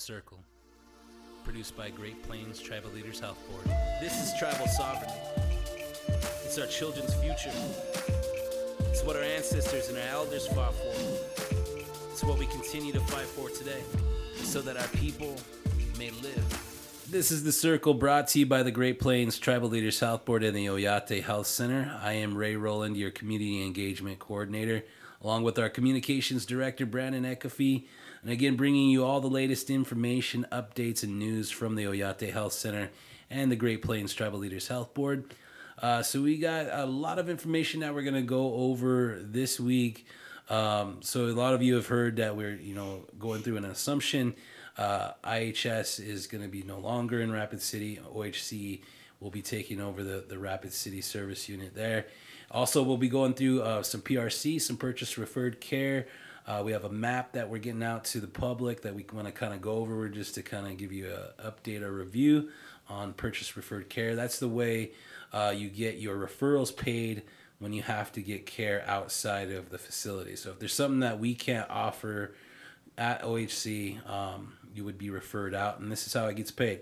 The Circle, produced by Great Plains Tribal Leaders Health Board. This is tribal sovereignty. It's our children's future. It's what our ancestors and our elders fought for. It's what we continue to fight for today, so that our people may live. This is The Circle brought to you by the Great Plains Tribal Leaders Health Board and the Oyate Health Center. I am Ray Rowland, your Community Engagement Coordinator, along with our Communications Director, Brandon Ecoffey. And again, bringing you all the latest information, updates, and news from the Oyate Health Center and the Great Plains Tribal Leaders Health Board. Uh, so we got a lot of information that we're going to go over this week. Um, so a lot of you have heard that we're, you know, going through an assumption. Uh, IHS is going to be no longer in Rapid City. OHC will be taking over the, the Rapid City service unit there. Also, we'll be going through uh, some PRC, some purchase referred care. Uh, we have a map that we're getting out to the public that we want to kind of go over just to kind of give you an update or review on purchase referred care. That's the way uh, you get your referrals paid when you have to get care outside of the facility. So if there's something that we can't offer at OHC, um, you would be referred out, and this is how it gets paid.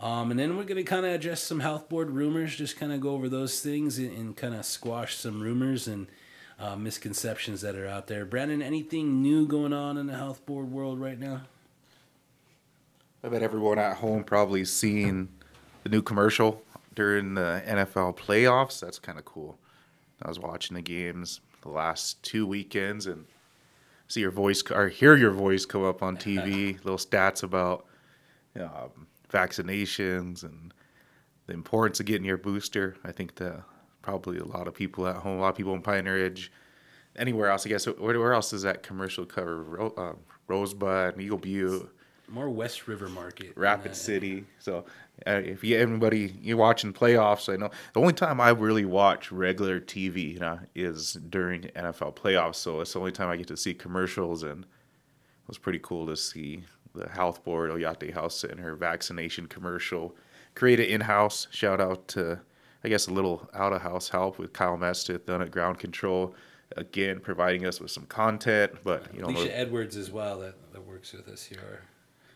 Um, and then we're going to kind of address some health board rumors, just kind of go over those things and, and kind of squash some rumors and uh, misconceptions that are out there. Brandon, anything new going on in the health board world right now? I bet everyone at home probably seen the new commercial during the NFL playoffs. That's kind of cool. I was watching the games the last two weekends and see your voice or hear your voice come up on TV. little stats about um, vaccinations and the importance of getting your booster. I think that probably a lot of people at home, a lot of people in Pine Ridge, anywhere else. I guess where, where else does that commercial cover? Ro- uh, Rosebud, Eagle Butte, More West River Market. Rapid. City. So uh, if you anybody you're watching playoffs, I know the only time I really watch regular TV, you know, is during NFL playoffs. So it's the only time I get to see commercials, and it was pretty cool to see the health board Oyate Health Center vaccination commercial created in house. Shout out to I guess a little out of house help with Kyle Mestith done at Ground Control. Again, providing us with some content, but you know, Alicia Edwards as well that, that works with us here.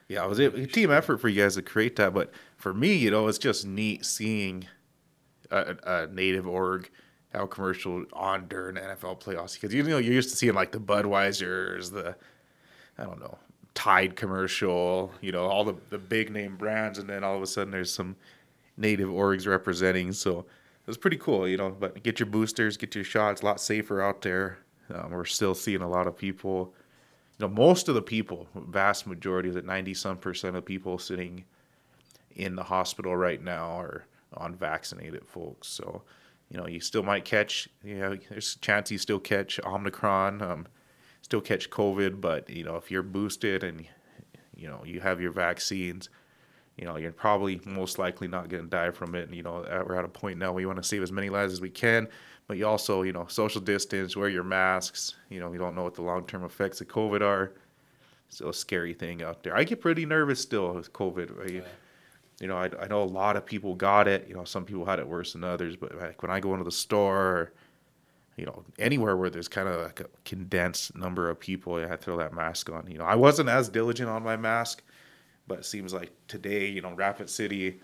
Yeah, it was a team effort for you guys to create that. But for me, you know, it's just neat seeing a, a native org how commercial on during NFL playoffs because you know you're used to seeing like the Budweisers, the I don't know Tide commercial, you know, all the the big name brands, and then all of a sudden there's some native orgs representing. So it was pretty cool, you know. But get your boosters, get your shots. A lot safer out there. Um, we're still seeing a lot of people you know, most of the people, vast majority, is it ninety some percent of people sitting in the hospital right now are unvaccinated folks. So, you know, you still might catch, you know, there's a chance you still catch Omicron, um, still catch COVID, but you know, if you're boosted and you know you have your vaccines, you know, you're probably most likely not going to die from it. And, you know, uh, we're at a point now where you want to save as many lives as we can, but you also, you know, social distance, wear your masks. You know, you don't know what the long term effects of COVID are. Still a scary thing out there. I get pretty nervous still with COVID. I, You know, I, I know a lot of people got it. You know, some people had it worse than others, but like when I go into the store, you know, anywhere where there's kind of like a condensed number of people, I throw that mask on. You know, I wasn't as diligent on my mask, but it seems like today, you know, Rapid City,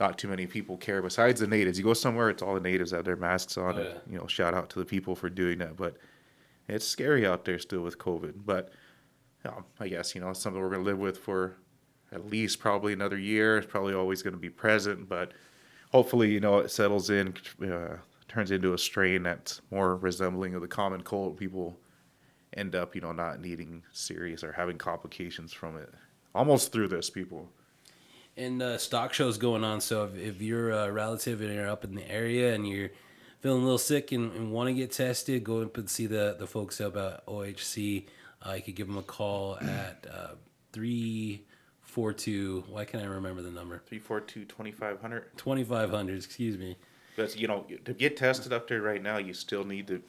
not too many people care. Besides the natives, you go somewhere, it's all the natives have their masks on. Oh, and, yeah. You know, shout out to the people for doing that. But it's scary out there still with COVID. But um, I guess you know it's something we're gonna live with for at least probably another year. It's probably always gonna be present, but hopefully you know it settles in, uh, turns into a strain that's more resembling of the common cold. People end up you know not needing serious or having complications from it. Almost through this, people. And uh, stock shows going on. So if, if you're a relative and you're up in the area and you're feeling a little sick and, and want to get tested, go up and see the, the folks up at OHC. Uh, you could give them a call at uh, 342. Why can't I remember the number? 342 2500. 2500, excuse me. But you know, to get tested up there right now, you still need to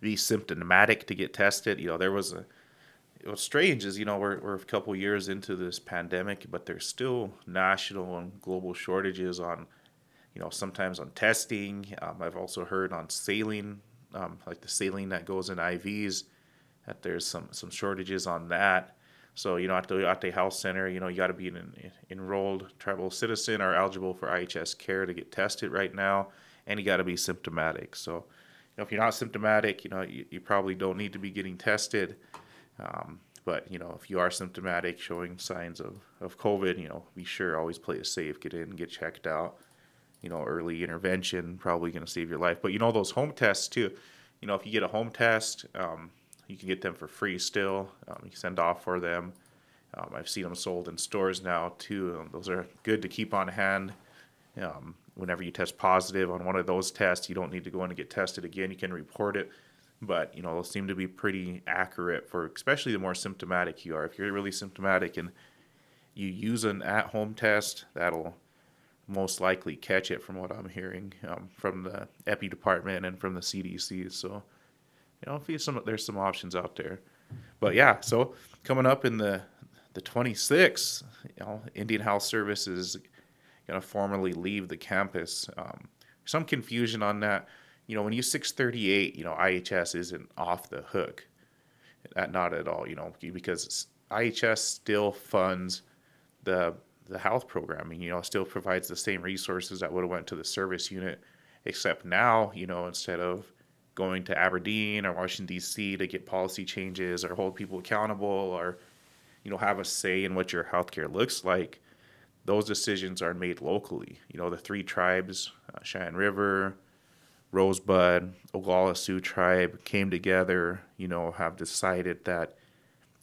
be symptomatic to get tested. You know, there was a. What's strange is you know we're we're a couple years into this pandemic, but there's still national and global shortages on, you know, sometimes on testing. Um, I've also heard on saline, um, like the saline that goes in IVs, that there's some some shortages on that. So, you know, at the Oyate Health Center, you know, you got to be an enrolled tribal citizen or eligible for IHS care to get tested right now, and you got to be symptomatic. So, you know, if you're not symptomatic, you know, you, you probably don't need to be getting tested. Um, but, you know, if you are symptomatic, showing signs of, of COVID, you know, be sure always play it safe, get in, get checked out. You know, early intervention probably going to save your life. But, you know, those home tests too. You know, if you get a home test, um, you can get them for free still. Um, you can send off for them. Um, I've seen them sold in stores now too. Um, those are good to keep on hand. Um, whenever you test positive on one of those tests, you don't need to go in and get tested again. You can report it, but you know those seem to be pretty accurate for especially the more symptomatic you are. If you're really symptomatic and you use an at-home test, that'll most likely catch it from what I'm hearing um, from the epi department and from the CDC. So you know, some there's some options out there. But yeah, so coming up in the the 26th, you know, Indian Health Service is going to formally leave the campus. Um, some confusion on that. You know, when you 638, you know, IHS isn't off the hook. That, not at all, you know, because IHS still funds the the health programming, you know, still provides the same resources that would have went to the service unit, except now, you know, instead of going to Aberdeen or Washington D.C. to get policy changes or hold people accountable or you know have a say in what your healthcare looks like. Those decisions are made locally. You know the three tribes, uh, Cheyenne River, Rosebud, Oglala Sioux tribe came together. You know have decided that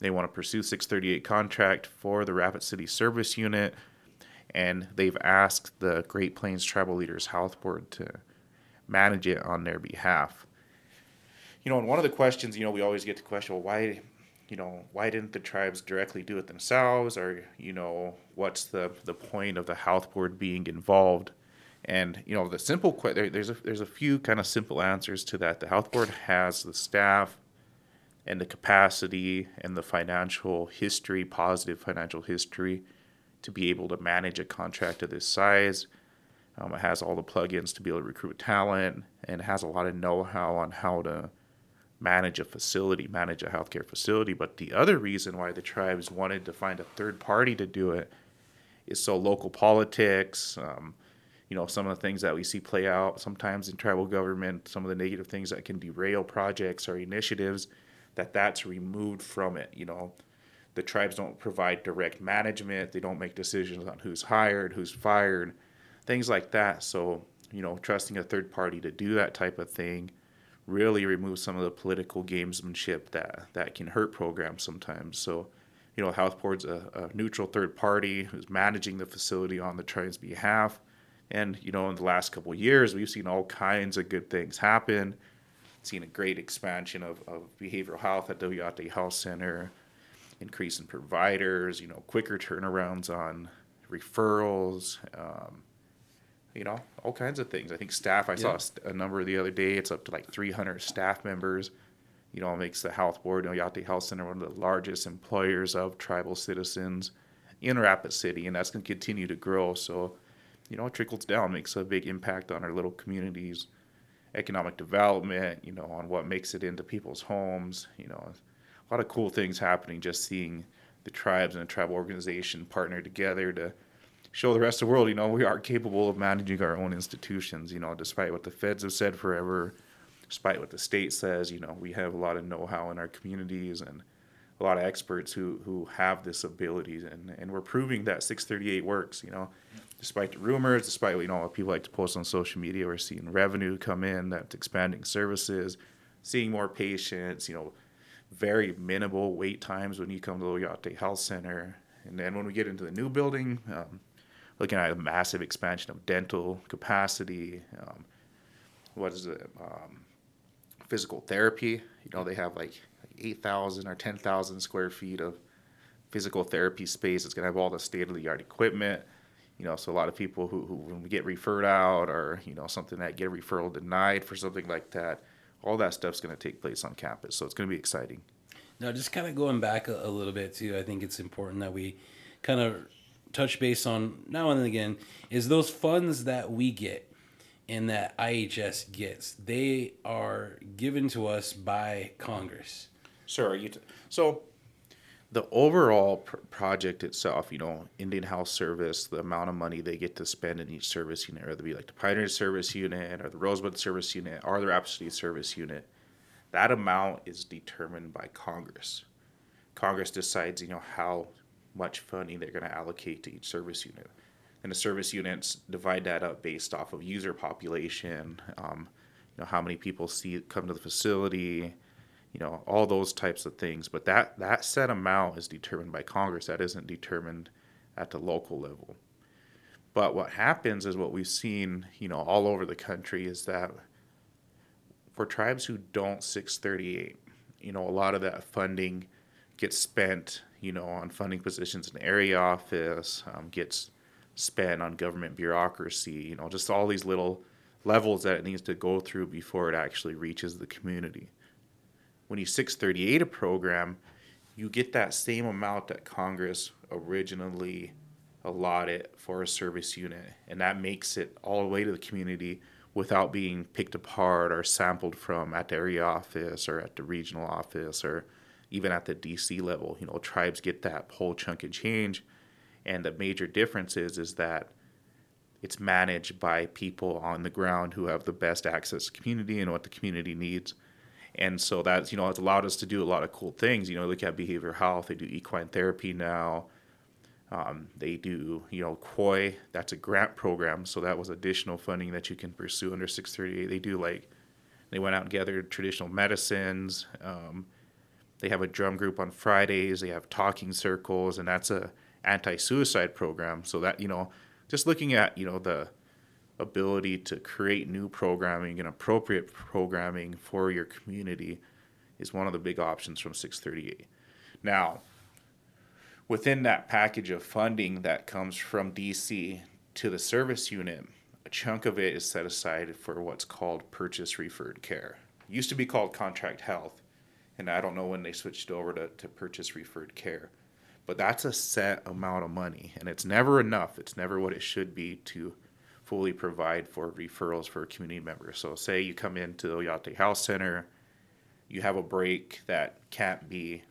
they want to pursue 638 contract for the Rapid City Service Unit, and they've asked the Great Plains Tribal Leaders Health Board to manage it on their behalf you know, and one of the questions, you know, we always get the question, well, why, you know, why didn't the tribes directly do it themselves, or you know, what's the the point of the health board being involved? And you know, the simple question there's a there's a few kind of simple answers to that. The health board has the staff and the capacity and the financial history, positive financial history, to be able to manage a contract of this size. Um, it has all the plugins to be able to recruit talent and has a lot of know-how on how to manage a facility, manage a healthcare facility. But the other reason why the tribes wanted to find a third party to do it is so local politics, um, you know, some of the things that we see play out sometimes in tribal government, some of the negative things that can derail projects or initiatives, that that's removed from it. You know, the tribes don't provide direct management, they don't make decisions on who's hired, who's fired, things like that. So, you know, trusting a third party to do that type of thing really removes some of the political gamesmanship that that can hurt programs sometimes. So, you know, Health Board's a, a neutral third party who's managing the facility on the tribe's behalf. And you know, in the last couple of years, we've seen all kinds of good things happen. Seen a great expansion of, of behavioral health at the Oyate Health Center, increase in providers, you know, quicker turnarounds on referrals, um, you know, all kinds of things. I think staff, I yeah. saw a, number the other day, it's up to like 300 staff members. You know, it makes the health board, Oyate Health Center, one of the largest employers of tribal citizens in Rapid City, and that's going to continue to grow. So, you know, it trickles down, makes a big impact on our little communities, economic development, you know, on what makes it into people's homes. You know, a lot of cool things happening just seeing the tribes and the tribal organization partner together to show the rest of the world, you know, we are capable of managing our own institutions, you know, despite what the feds have said forever, despite what the state says, you know, we have a lot of know-how in our communities and a lot of experts who, who have this ability and, and we're proving that 638 works, you know, despite the rumors, despite, you know, what people like to post on social media, we're seeing revenue come in, that's expanding services, seeing more patients, you know, very minimal wait times when you come to the Oyate Health Center. And then when we get into the new building, um, looking at a massive expansion of dental capacity. Um, what is it? Um, physical therapy. You know, they have like 8,000 or 10,000 square feet of physical therapy space. It's going to have all the state of the art equipment. You know, so a lot of people who, who when we get referred out or, you know, something that get a referral denied for something like that, all that stuff's going to take place on campus. So it's going to be exciting. Now, just kind of going back a, a little bit too, I think it's important that we kind of touch base on now and again is those funds that we get and that IHS gets. They are given to us by Congress. Sure. You t- so the overall pr- project itself, you know, Indian Health Service, the amount of money they get to spend in each service unit, whether it be like the Pioneer Service Unit or the Rosebud Service Unit or the Rapid City Service Unit, that amount is determined by Congress. Congress decides, you know, how much funding they're going to allocate to each service unit. And the service units divide that up based off of user population, um, you know, how many people see come to the facility, you know, all those types of things. But that, that set amount is determined by Congress. That isn't determined at the local level. But what happens is what we've seen, you know, all over the country is that for tribes who don't 638, you know, a lot of that funding gets spent, you know, on funding positions in area office, um, gets spent on government bureaucracy, you know, just all these little levels that it needs to go through before it actually reaches the community when you 638 a program, you get that same amount that Congress originally allotted for a service unit, and that makes it all the way to the community without being picked apart or sampled from at the area office or at the regional office or even at the DC level. You know, tribes get that whole chunk of change, and the major difference is is that it's managed by people on the ground who have the best access to community and what the community needs and so that's you know it's allowed us to do a lot of cool things. You know, look at behavioral health. They do equine therapy now. Um, they do you know COI. That's a grant program, so that was additional funding that you can pursue under 638. They do like they went out and gathered traditional medicines. Um, they have a drum group on Fridays. They have talking circles, and that's a anti-suicide program. So that you know, just looking at you know the ability to create new programming and appropriate programming for your community is one of the big options from 638. Now, within that package of funding that comes from DC to the service unit, a chunk of it is set aside for what's called purchase referred care. It used to be called contract health, and I don't know when they switched over to, to purchase referred care. But that's a set amount of money, and it's never enough. It's never what it should be to fully provide for referrals for community members. So, say you come into the Oyate Health Center, you have a break that can't be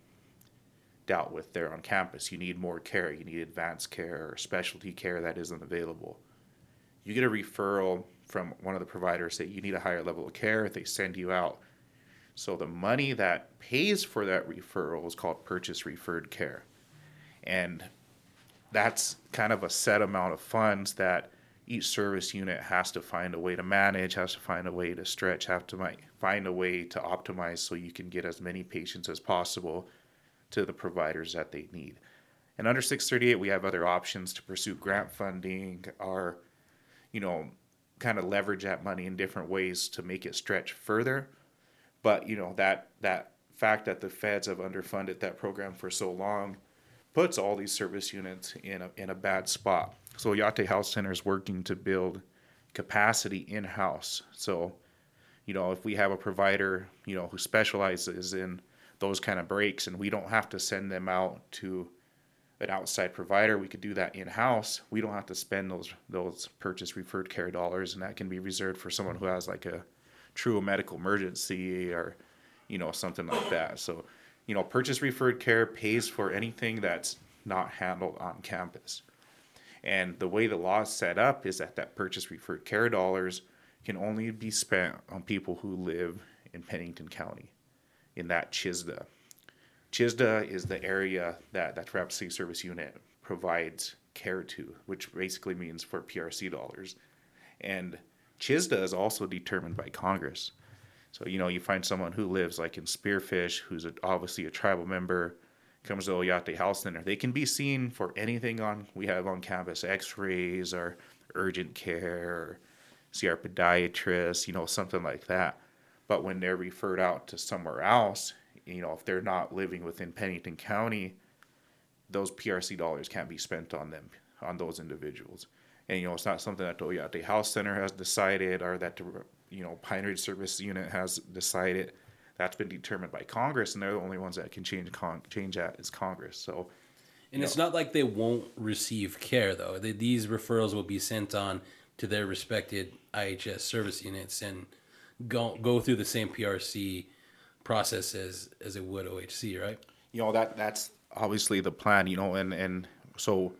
dealt with there on campus. You need more care, you need advanced care or specialty care that isn't available. You get a referral from one of the providers that you need a higher level of care, they send you out. So, the money that pays for that referral is called purchase referred care. And that's kind of a set amount of funds that each service unit has to find a way to manage, has to find a way to stretch, have to find a way to optimize so you can get as many patients as possible to the providers that they need. And under 638, we have other options to pursue grant funding or, you know, kind of leverage that money in different ways to make it stretch further. But, you know, that, that fact that the feds have underfunded that program for so long puts all these service units in a, in a bad spot so Oyate Health Center is working to build capacity in house. So, you know, if we have a provider, you know, who specializes in those kind of breaks and we don't have to send them out to an outside provider, we could do that in house. We don't have to spend those those purchase referred care dollars and that can be reserved for someone who has like a true medical emergency or you know something like that. So, you know, purchase referred care pays for anything that's not handled on campus. And the way the law is set up is that that purchase referred care dollars can only be spent on people who live in Pennington County, in that CHSDA. CHSDA is the area that that Rapid Service Unit provides care to, which basically means for PRC dollars. And CHSDA is also determined by Congress. So, you know, you find someone who lives like in Spearfish, who's a, obviously a tribal member, comes to the Oyate Health Center. They can be seen for anything on we have on campus, X-rays or urgent care, or see our podiatrist, you know, something like that. But when they're referred out to somewhere else, you know, if they're not living within Pennington County, those PRC dollars can't be spent on them, on those individuals. And you know, it's not something that the Oyate Health Center has decided, or that the you know Pine Service Unit has decided that's been determined by Congress, and they're the only ones that can change con- change that is Congress. So, and it's know. not like they won't receive care though. They, these referrals will be sent on to their respected IHS service units and go go through the same PRC process as as it would OHC, right? You know that that's obviously the plan, you know, and and so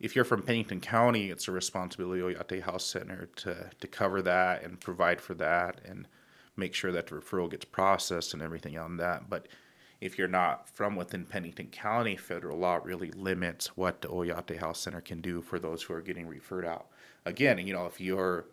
if you're from Pennington County, it's a responsibility of Oyate Health Center to to cover that and provide for that and make sure that the referral gets processed and everything on that. But if you're not from within Pennington County, federal law really limits what the Oyate Health Center can do for those who are getting referred out. Again, you know, if you're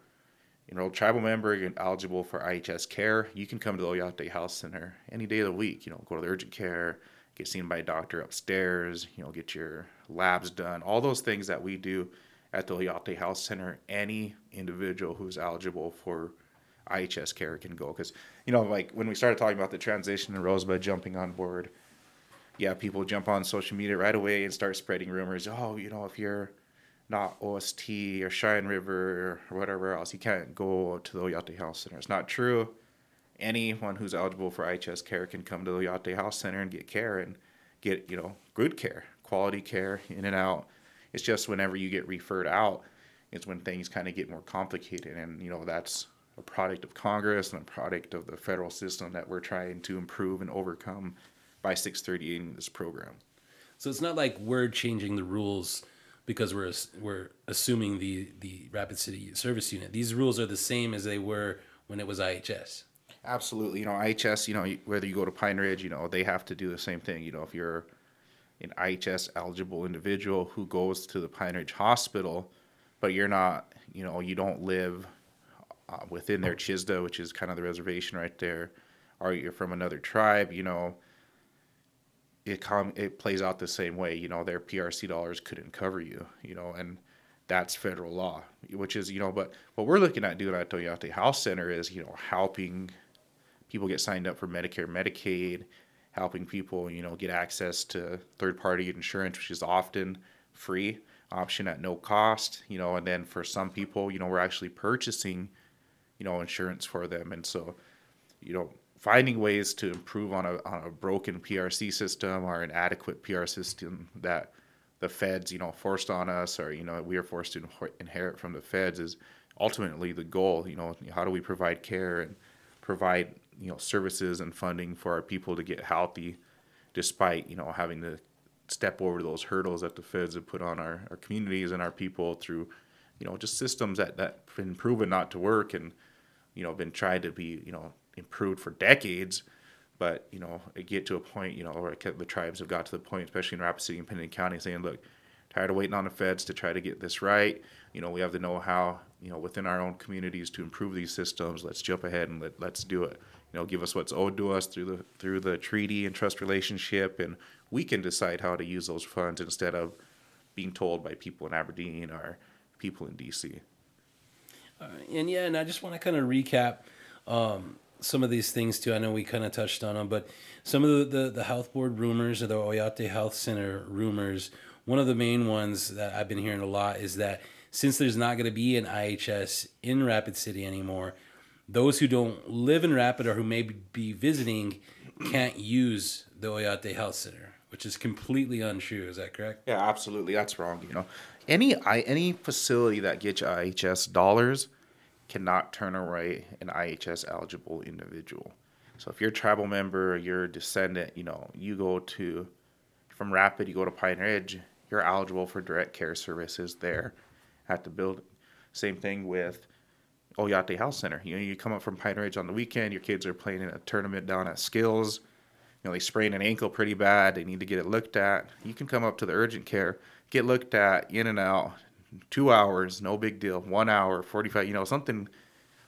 you know, tribal member, you're eligible for IHS care, you can come to the Oyate Health Center any day of the week. You know, go to the urgent care, get seen by a doctor upstairs, you know, get your labs done, all those things that we do at the Oyate Health Center. Any individual who's eligible for IHS care can go. Because, you know, like when we started talking about the transition and Rosebud jumping on board, yeah, people jump on social media right away and start spreading rumors. Oh, you know, if you're not OST or Cheyenne River or whatever else, you can't go to the Oyate Health Center. It's not true. Anyone who's eligible for IHS care can come to the Oyate Health Center and get care and get, you know, good care, quality care in and out. It's just whenever you get referred out, it's when things kind of get more complicated. And, you know, that's a product of Congress and a product of the federal system that we're trying to improve and overcome by 638 this program. So it's not like we're changing the rules because we're we're assuming the the Rapid City Service Unit. These rules are the same as they were when it was IHS. Absolutely, you know IHS. You know whether you go to Pine Ridge, you know they have to do the same thing. You know if you're an IHS eligible individual who goes to the Pine Ridge Hospital, but you're not, you know, you don't live uh, within their CHSDA, which is kind of the reservation right there, or you're from another tribe, you know, it com- it plays out the same way. You know, their PRC dollars couldn't cover you. You know, and that's federal law, which is you know. But what we're looking at doing at Oyate Health Center is you know helping people get signed up for Medicare, Medicaid, helping people you know get access to third party insurance, which is often free option at no cost. You know, and then for some people, you know, we're actually purchasing you know insurance for them, and so you know finding ways to improve on a, on a broken PRC system or an adequate PR system that the feds, you know, forced on us or, you know, we are forced to inherit from the feds is ultimately the goal. You know, how do we provide care and provide, you know, services and funding for our people to get healthy despite, you know, having to step over those hurdles that the feds have put on our, our communities and our people through, you know, just systems that, that been proven not to work and, you know, been tried to be, you know, improved for decades. But you know, it get to a point, you know, where the tribes have got to the point, especially in Rapid City and Pennington County, saying, "Look, tired of waiting on the feds to try to get this right. You know, we have the know-how, you know, within our own communities to improve these systems. Let's jump ahead and let, let's do it. You know, give us what's owed to us through the through the treaty and trust relationship, and we can decide how to use those funds instead of being told by people in Aberdeen or people in DC. Uh, and yeah, and I just want to kind of recap. Um, some of these things too. I know we kind of touched on them, but some of the, the, the health board rumors or the Oyate Health Center rumors, one of the main ones that I've been hearing a lot is that since there's not going to be an IHS in Rapid City anymore, those who don't live in Rapid or who may be visiting can't use the Oyate Health Center, which is completely untrue. Is that correct? Yeah, absolutely. That's wrong. You know, any any facility that gets IHS dollars cannot turn away an IHS eligible individual. So if you're a tribal member, you're a descendant, you know, you go to from Rapid, you go to Pine Ridge, you're eligible for direct care services there at the building. Same thing with Oyate Health Center. You know, you come up from Pine Ridge on the weekend, your kids are playing in a tournament down at Skills. You know, they sprain an ankle pretty bad, they need to get it looked at. You can come up to the urgent care, get looked at, in and out, two hours, no big deal. One hour, 45, you know, something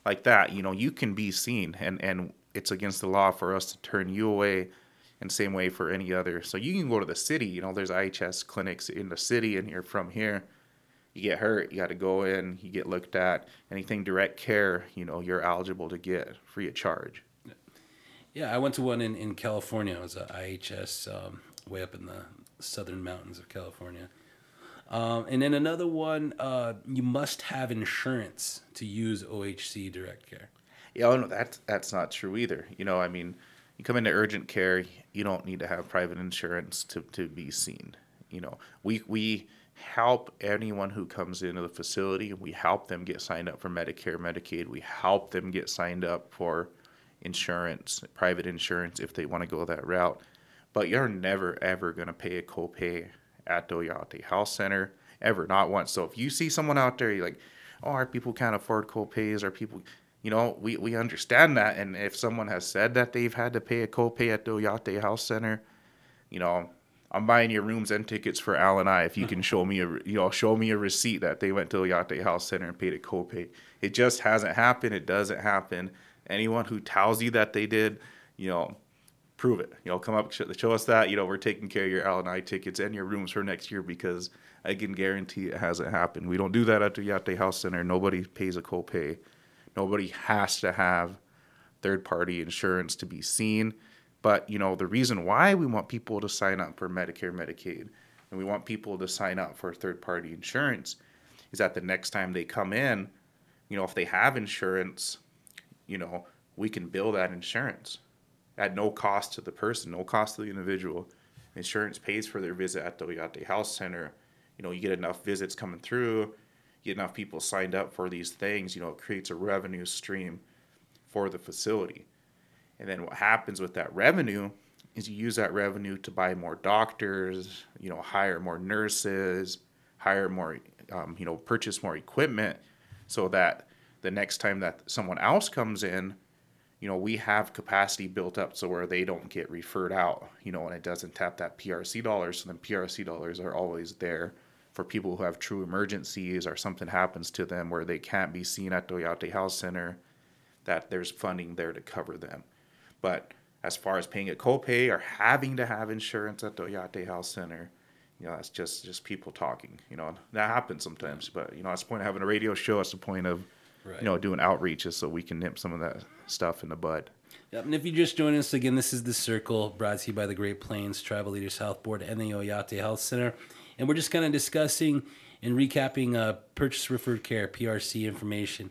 like that. You know, you can be seen, and, and it's against the law for us to turn you away and same way for any other. So you can go to the city, you know, there's IHS clinics in the city, and you're from here. You get hurt, you got to go in, you get looked at. Anything direct care, you know, you're eligible to get free of charge. Yeah, I went to one in, in California. It was a IHS um, way up in the southern mountains of California um, and then another one, uh, you must have insurance to use OHC Direct Care. Yeah, oh, no, that's that's not true either. You know, I mean, you come into urgent care, you don't need to have private insurance to, to be seen. You know, we we help anyone who comes into the facility. We help them get signed up for Medicare, Medicaid. We help them get signed up for insurance, private insurance, if they want to go that route. but you're never ever gonna pay a copay at the Oyate Health Center ever, not once. So if you see someone out there, you're like, oh, our people can't afford copays, our people, you know, we, we understand that. And if someone has said that they've had to pay a copay at the Oyate Health Center, you know, I'm buying your rooms and tickets for LNI if you can show me a you know show me a receipt that they went to Oyate Health Center and paid a copay. It just hasn't happened. It doesn't happen. Anyone who tells you that they did, you know, prove it. You know, come up show us that you know we're taking care of your LNI tickets and your rooms for next year because I can guarantee it hasn't happened. We don't do that at the Oyate Health Center. Nobody pays a copay. Nobody has to have third party insurance to be seen but you know, the reason why we want people to sign up for Medicare, Medicaid, and we want people to sign up for third-party insurance is that the next time they come in, you know, if they have insurance, you know, we can bill that insurance at no cost to the person, no cost to the individual. Insurance pays for their visit at the Oyate Health Center. You know, you get enough visits coming through, you get enough people signed up for these things, you know, it creates a revenue stream for the facility. And then what happens with that revenue is you use that revenue to buy more doctors, you know, hire more nurses, hire more, um, you know, purchase more equipment so that the next time that someone else comes in, you know, we have capacity built up so where they don't get referred out, you know, and it doesn't tap that PRC dollars. So then PRC dollars are always there for people who have true emergencies or something happens to them where they can't be seen at the Oyate Health Center, that there's funding there to cover them. But as far as paying a copay or having to have insurance at the Oyate Health Center, you know, that's just just people talking. You know, that happens sometimes. But you know, that's the point of having a radio show. That's the point of right. you know doing outreaches so we can nip some of that stuff in the bud. Yep. And if you just join us again, this is the Circle brought to you by the Great Plains Tribal Leaders Health Board and the Oyate Health Center, and we're just kind of discussing and recapping uh, purchase referred care (PRC) information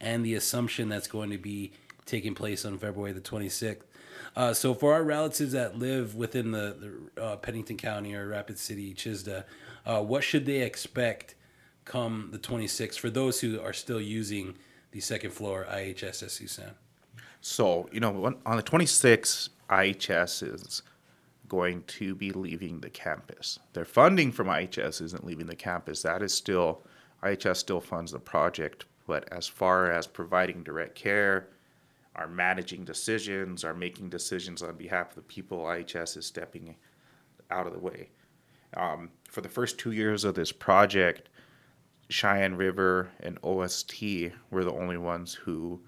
and the assumption that's going to be taking place on February the 26th. Uh, so for our relatives that live within the, the uh, Pennington County or Rapid City, CHSDA, uh, what should they expect come the 26th for those who are still using the second floor IHS Sioux San? So, you know, on the 26th, IHS is going to be leaving the campus. Their funding from IHS isn't leaving the campus. That is still, IHS still funds the project. But as far as providing direct care, are managing decisions, are making decisions on behalf of the people. IHS is stepping out of the way. Um, for the first two years of this project, Cheyenne River and OST were the only ones who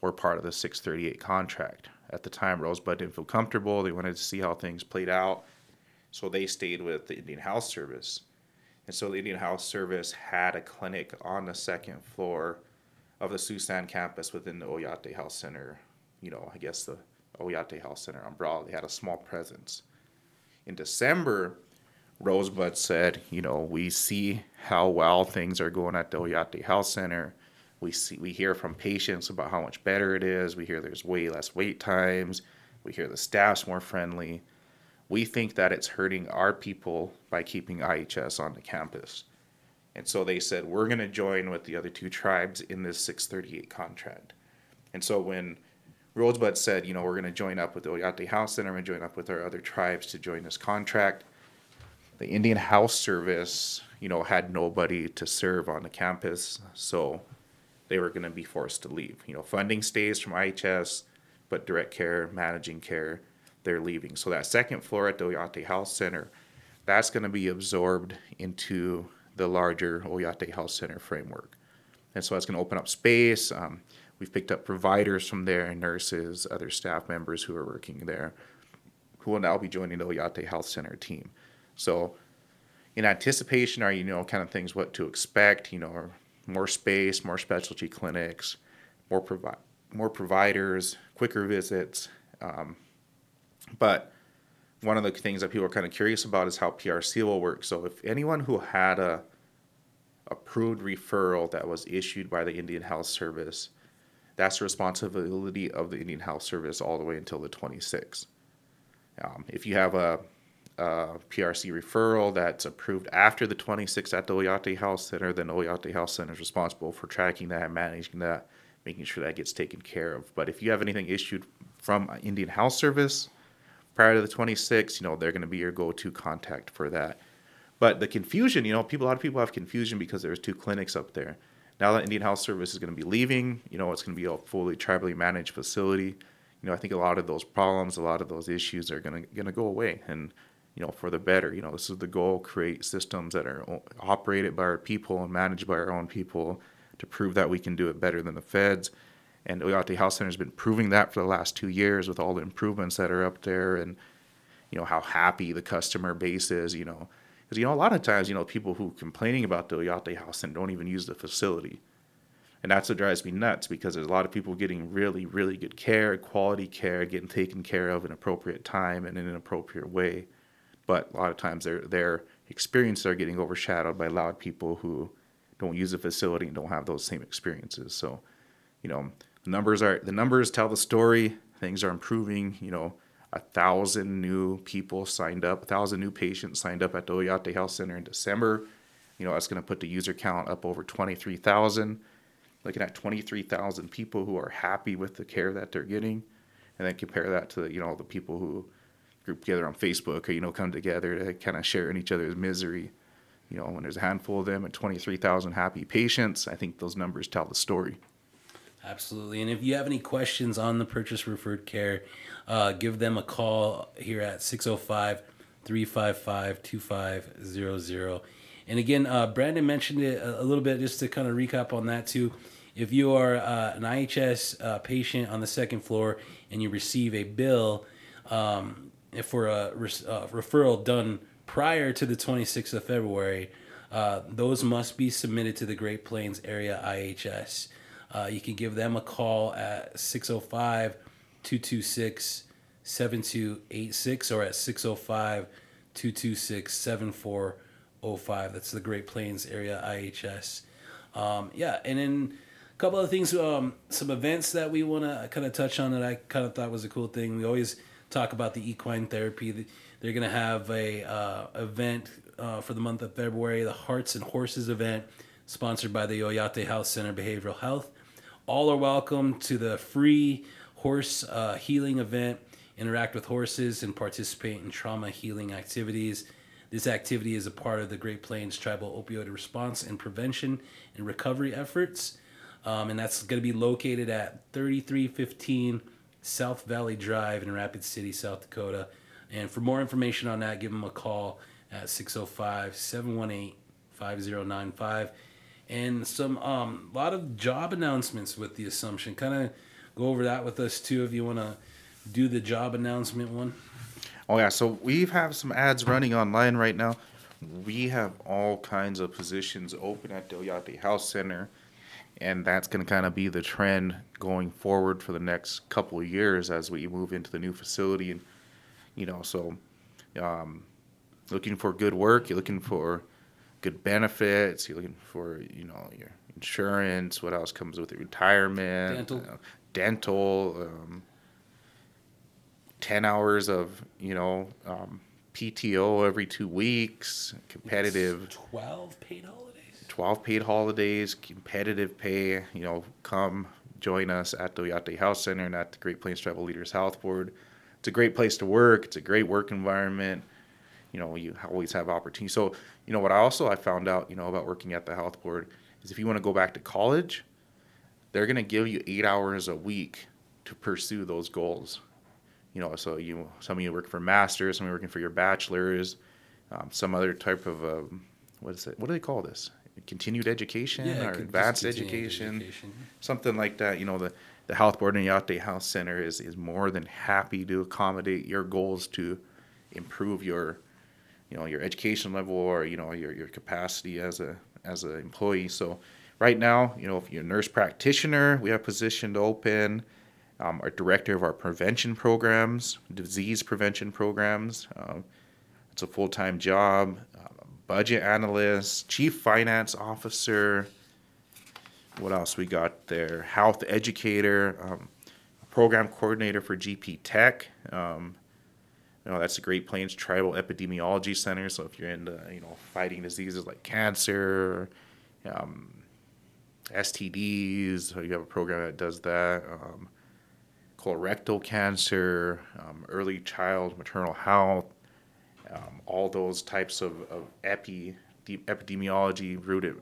were part of the 638 contract. At the time, Rosebud didn't feel comfortable. They wanted to see how things played out. So they stayed with the Indian Health Service. And so the Indian Health Service had a clinic on the second floor of the Sioux San campus within the Oyate Health Center. You know, I guess the Oyate Health Center umbrella. They had a small presence. In December, Rosebud said, you know, we see how well things are going at the Oyate Health Center. We see we hear from patients about how much better it is. We hear there's way less wait times. We hear the staff's more friendly. We think that it's hurting our people by keeping IHS on the campus. And so they said, we're going to join with the other two tribes in this 638 contract. And so when Rosebud said, you know, we're going to join up with the Oyate Health Center, to join up with our other tribes to join this contract, the Indian Health Service, you know, had nobody to serve on the campus. So they were going to be forced to leave. You know, funding stays from IHS, but direct care, managing care, they're leaving. So that second floor at the Oyate Health Center, that's going to be absorbed into the larger Oyate Health Center framework. And so that's going to open up space. Um, we've picked up providers from there, nurses, other staff members who are working there, who will now be joining the Oyate Health Center team. So, in anticipation, are you know kind of things what to expect? You know, more space, more specialty clinics, more provi- more providers, quicker visits. Um, but one of the things that people are kind of curious about is how PRC will work. So if anyone who had a approved referral that was issued by the Indian Health Service, that's the responsibility of the Indian Health Service all the way until the 26th. Um, if you have a, Uh, a, PRC referral that's approved after the 26th at the Oyate Health Center, then Oyate Health Center is responsible for tracking that, managing that, making sure that gets taken care of. But if you have anything issued from Indian Health Service, prior to the 26th, you know, they're going to be your go-to contact for that. But the confusion, you know, people a lot of people have confusion because there's two clinics up there. Now that Indian Health Service is going to be leaving, you know, it's going to be a fully tribally managed facility. You know, I think a lot of those problems, a lot of those issues are going to going to go away, and you know, for the better. You know, this is the goal: create systems that are operated by our people and managed by our own people to prove that we can do it better than the feds. And Oyate Health Center has been proving that for the last two years with all the improvements that are up there, and you know how happy the customer base is. You know, because you know a lot of times you know people who are complaining about the Oyate House and don't even use the facility, and that's what drives me nuts because there's a lot of people getting really really good care, quality care, getting taken care of in appropriate time and in an appropriate way, but a lot of times their their experiences are getting overshadowed by loud people who don't use the facility and don't have those same experiences. So, you know, the numbers are the numbers tell the story. Things are improving. You know, a thousand new people signed up, a thousand new patients signed up at the Oyate Health Center in December. You know, that's going to put the user count up over 23,000. Looking at 23,000 people who are happy with the care that they're getting, and then compare that to you know the people who group together on Facebook or you know come together to kind of share in each other's misery. You know, when there's a handful of them and 23,000 happy patients, I think those numbers tell the story. Absolutely. And if you have any questions on the purchase referred care, uh, give them a call here at 605 355 2500. And again, uh, Brandon mentioned it a, little bit just to kind of recap on that too. If you are uh, an IHS uh, patient on the second floor and you receive a bill um, for a re- uh, referral done prior to the 26th of February, uh, those must be submitted to the Great Plains Area IHS. Uh, you can give them a call at 605 226 7286 or at 605 226 7405. That's the Great Plains Area IHS. Um, yeah, and then a couple of things, um, some events that we want to kind of touch on that I kind of thought was a cool thing. We always talk about the equine therapy. They're going to have a uh, event uh, for the month of February, the Hearts and Horses event, sponsored by the Oyate Health Center Behavioral Health. All are welcome to the free horse uh, healing event. Interact with horses and participate in trauma healing activities. This activity is a part of the Great Plains Tribal Opioid Response and Prevention and Recovery efforts. Um, and that's going to be located at 3315 South Valley Drive in Rapid City, South Dakota. And for more information on that, give them a call at 605 718 5095 and some um a lot of job announcements with the assumption. Kind of go over that with us too if you want to do the job announcement one. Oh yeah so we have some ads running online right now. We have all kinds of positions open at the Oyate Health Center and that's going to kind of be the trend going forward for the next couple of years as we move into the new facility and you know so um, looking for good work you're looking for good benefits. You're looking for, you know, your insurance. What else comes with it? Retirement, dental, uh, dental. Um, Ten hours of, you know, um, PTO every two weeks. Competitive. It's Twelve paid holidays. Twelve paid holidays. Competitive pay. You know, come join us at the Oyate Health Center and at the Great Plains Tribal Leaders Health Board. It's a great place to work. It's a great work environment you know you always have opportunity so you know what i also i found out you know about working at the health board is if you want to go back to college they're going to give you eight hours a week to pursue those goals you know so you some of you work for masters some of you working for your bachelors um, some other type of um, what is it what do they call this continued education yeah, or advanced education, education, something like that you know the the health board and Oyate Health Center is, is more than happy to accommodate your goals to improve your you know your education level or you know your your capacity as a as an employee. So right now, you know, if you're a nurse practitioner, we have positioned open. Um, our director of our prevention programs, disease prevention programs. Um, it's a full time job. Budget analyst, chief finance officer. What else we got there? Health educator, um, program coordinator for GPTEC. Um, you know that's the Great Plains Tribal Epidemiology Center. So if you're into you know fighting diseases like cancer, um, STDs, you have a program that does that. Um, colorectal cancer, um, early child maternal health, all those types of, of epi, epidemiology rooted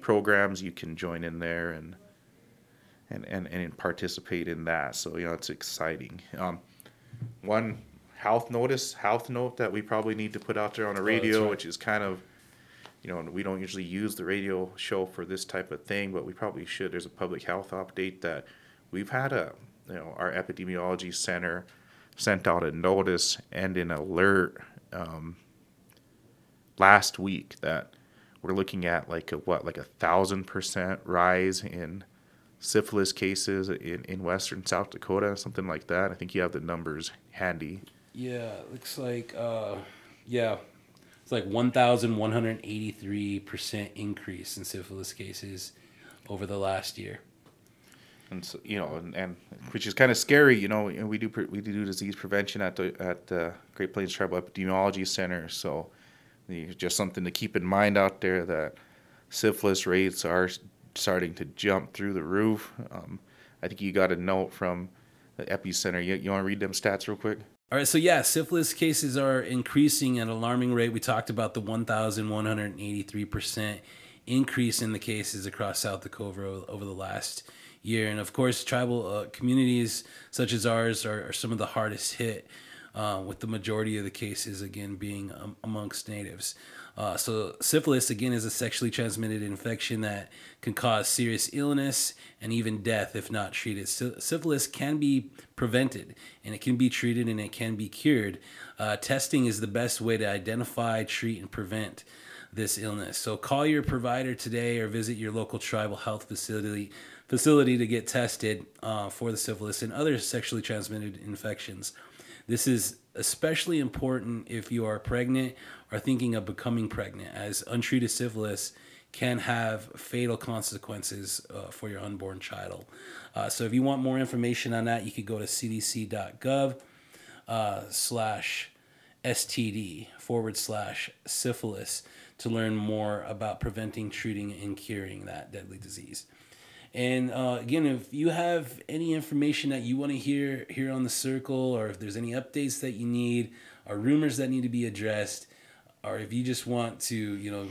programs you can join in there and and, and, and participate in that. So, you know, it's exciting. Um, one health notice, health note that we probably need to put out there on the Oh, radio, right. which is kind of, you know, we don't usually use the radio show for this type of thing, but we probably should. There's a public health update that we've had a, you know, our epidemiology center sent out a notice and an alert um, last week that we're looking at like a what, like a thousand percent rise in syphilis cases in, in western South Dakota, something like that. I think you have the numbers handy. Yeah, looks like uh, yeah, it's like 1,183 percent increase in syphilis cases over the last year. And so, you know, and, and which is kind of scary, you know. And we do we do disease prevention at the at the Great Plains Tribal Epidemiology Center, so just something to keep in mind out there that syphilis rates are starting to jump through the roof. Um, I think you got a note from the epicenter. You, you want to read them stats real quick? All right, so yeah, syphilis cases are increasing at an alarming rate. We talked about the 1,183% increase in the cases across South Dakota over, the last year. And of course, tribal uh, communities such as ours are, are some of the hardest hit, uh, with the majority of the cases, again, being um, amongst natives. Uh, so, syphilis, again, is a sexually transmitted infection that can cause serious illness and even death if not treated. Sy- syphilis can be prevented and it can be treated and it can be cured. Uh, testing is the best way to identify, treat, and prevent this illness. So, call your provider today or visit your local tribal health facility facility to get tested uh, for the syphilis and other sexually transmitted infections. This is especially important if you are pregnant or thinking of becoming pregnant, as untreated syphilis can have fatal consequences uh, for your unborn child. Uh, so, if you want more information on that, you could go to cdc.gov uh, slash STD forward slash syphilis to learn more about preventing, treating, and curing that deadly disease. And uh, again, if you have any information that you want to hear here on the circle, or if there's any updates that you need, or rumors that need to be addressed, or if you just want to, you know,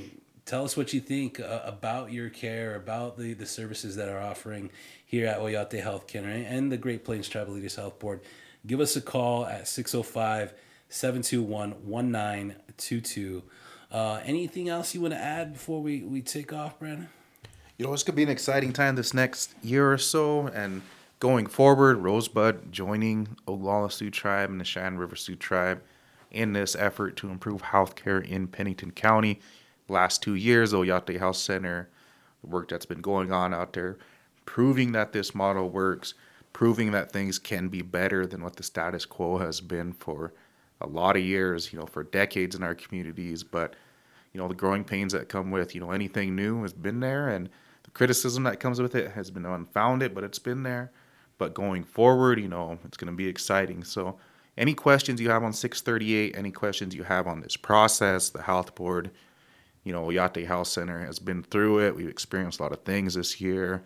tell us what you think uh, about your care, about the, the services that are offering here at Oyate Health Care and the Great Plains Tribal Leaders Health Board, give us a call at 605 721 1922. Uh, anything else you want to add before we, we take off, Brandon? You know, it's gonna be an exciting time this next year or so, and going forward, Rosebud joining Oglala Sioux Tribe and the Cheyenne River Sioux Tribe in this effort to improve healthcare in Pennington County. Last two years, Oyate Health Center, the work that's been going on out there, proving that this model works, proving that things can be better than what the status quo has been for a lot of years, you know, for decades in our communities. But you know the growing pains that come with you know anything new has been there and the criticism that comes with it has been unfounded but it's been there but going forward you know it's going to be exciting so any questions you have on 638 any questions you have on this process the health board you know Oyate Health Center has been through it we've experienced a lot of things this year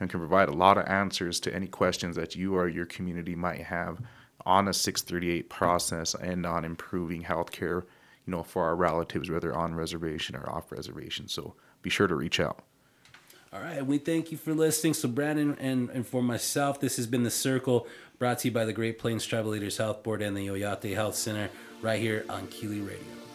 and can provide a lot of answers to any questions that you or your community might have on a 638 process and on improving healthcare you know, for our relatives, whether on reservation or off reservation. So be sure to reach out. All right, we thank you for listening. So, Brandon and, and for myself, this has been The Circle, brought to you by the Great Plains Tribal Leaders Health Board and the Oyate Health Center, right here on KILI Radio.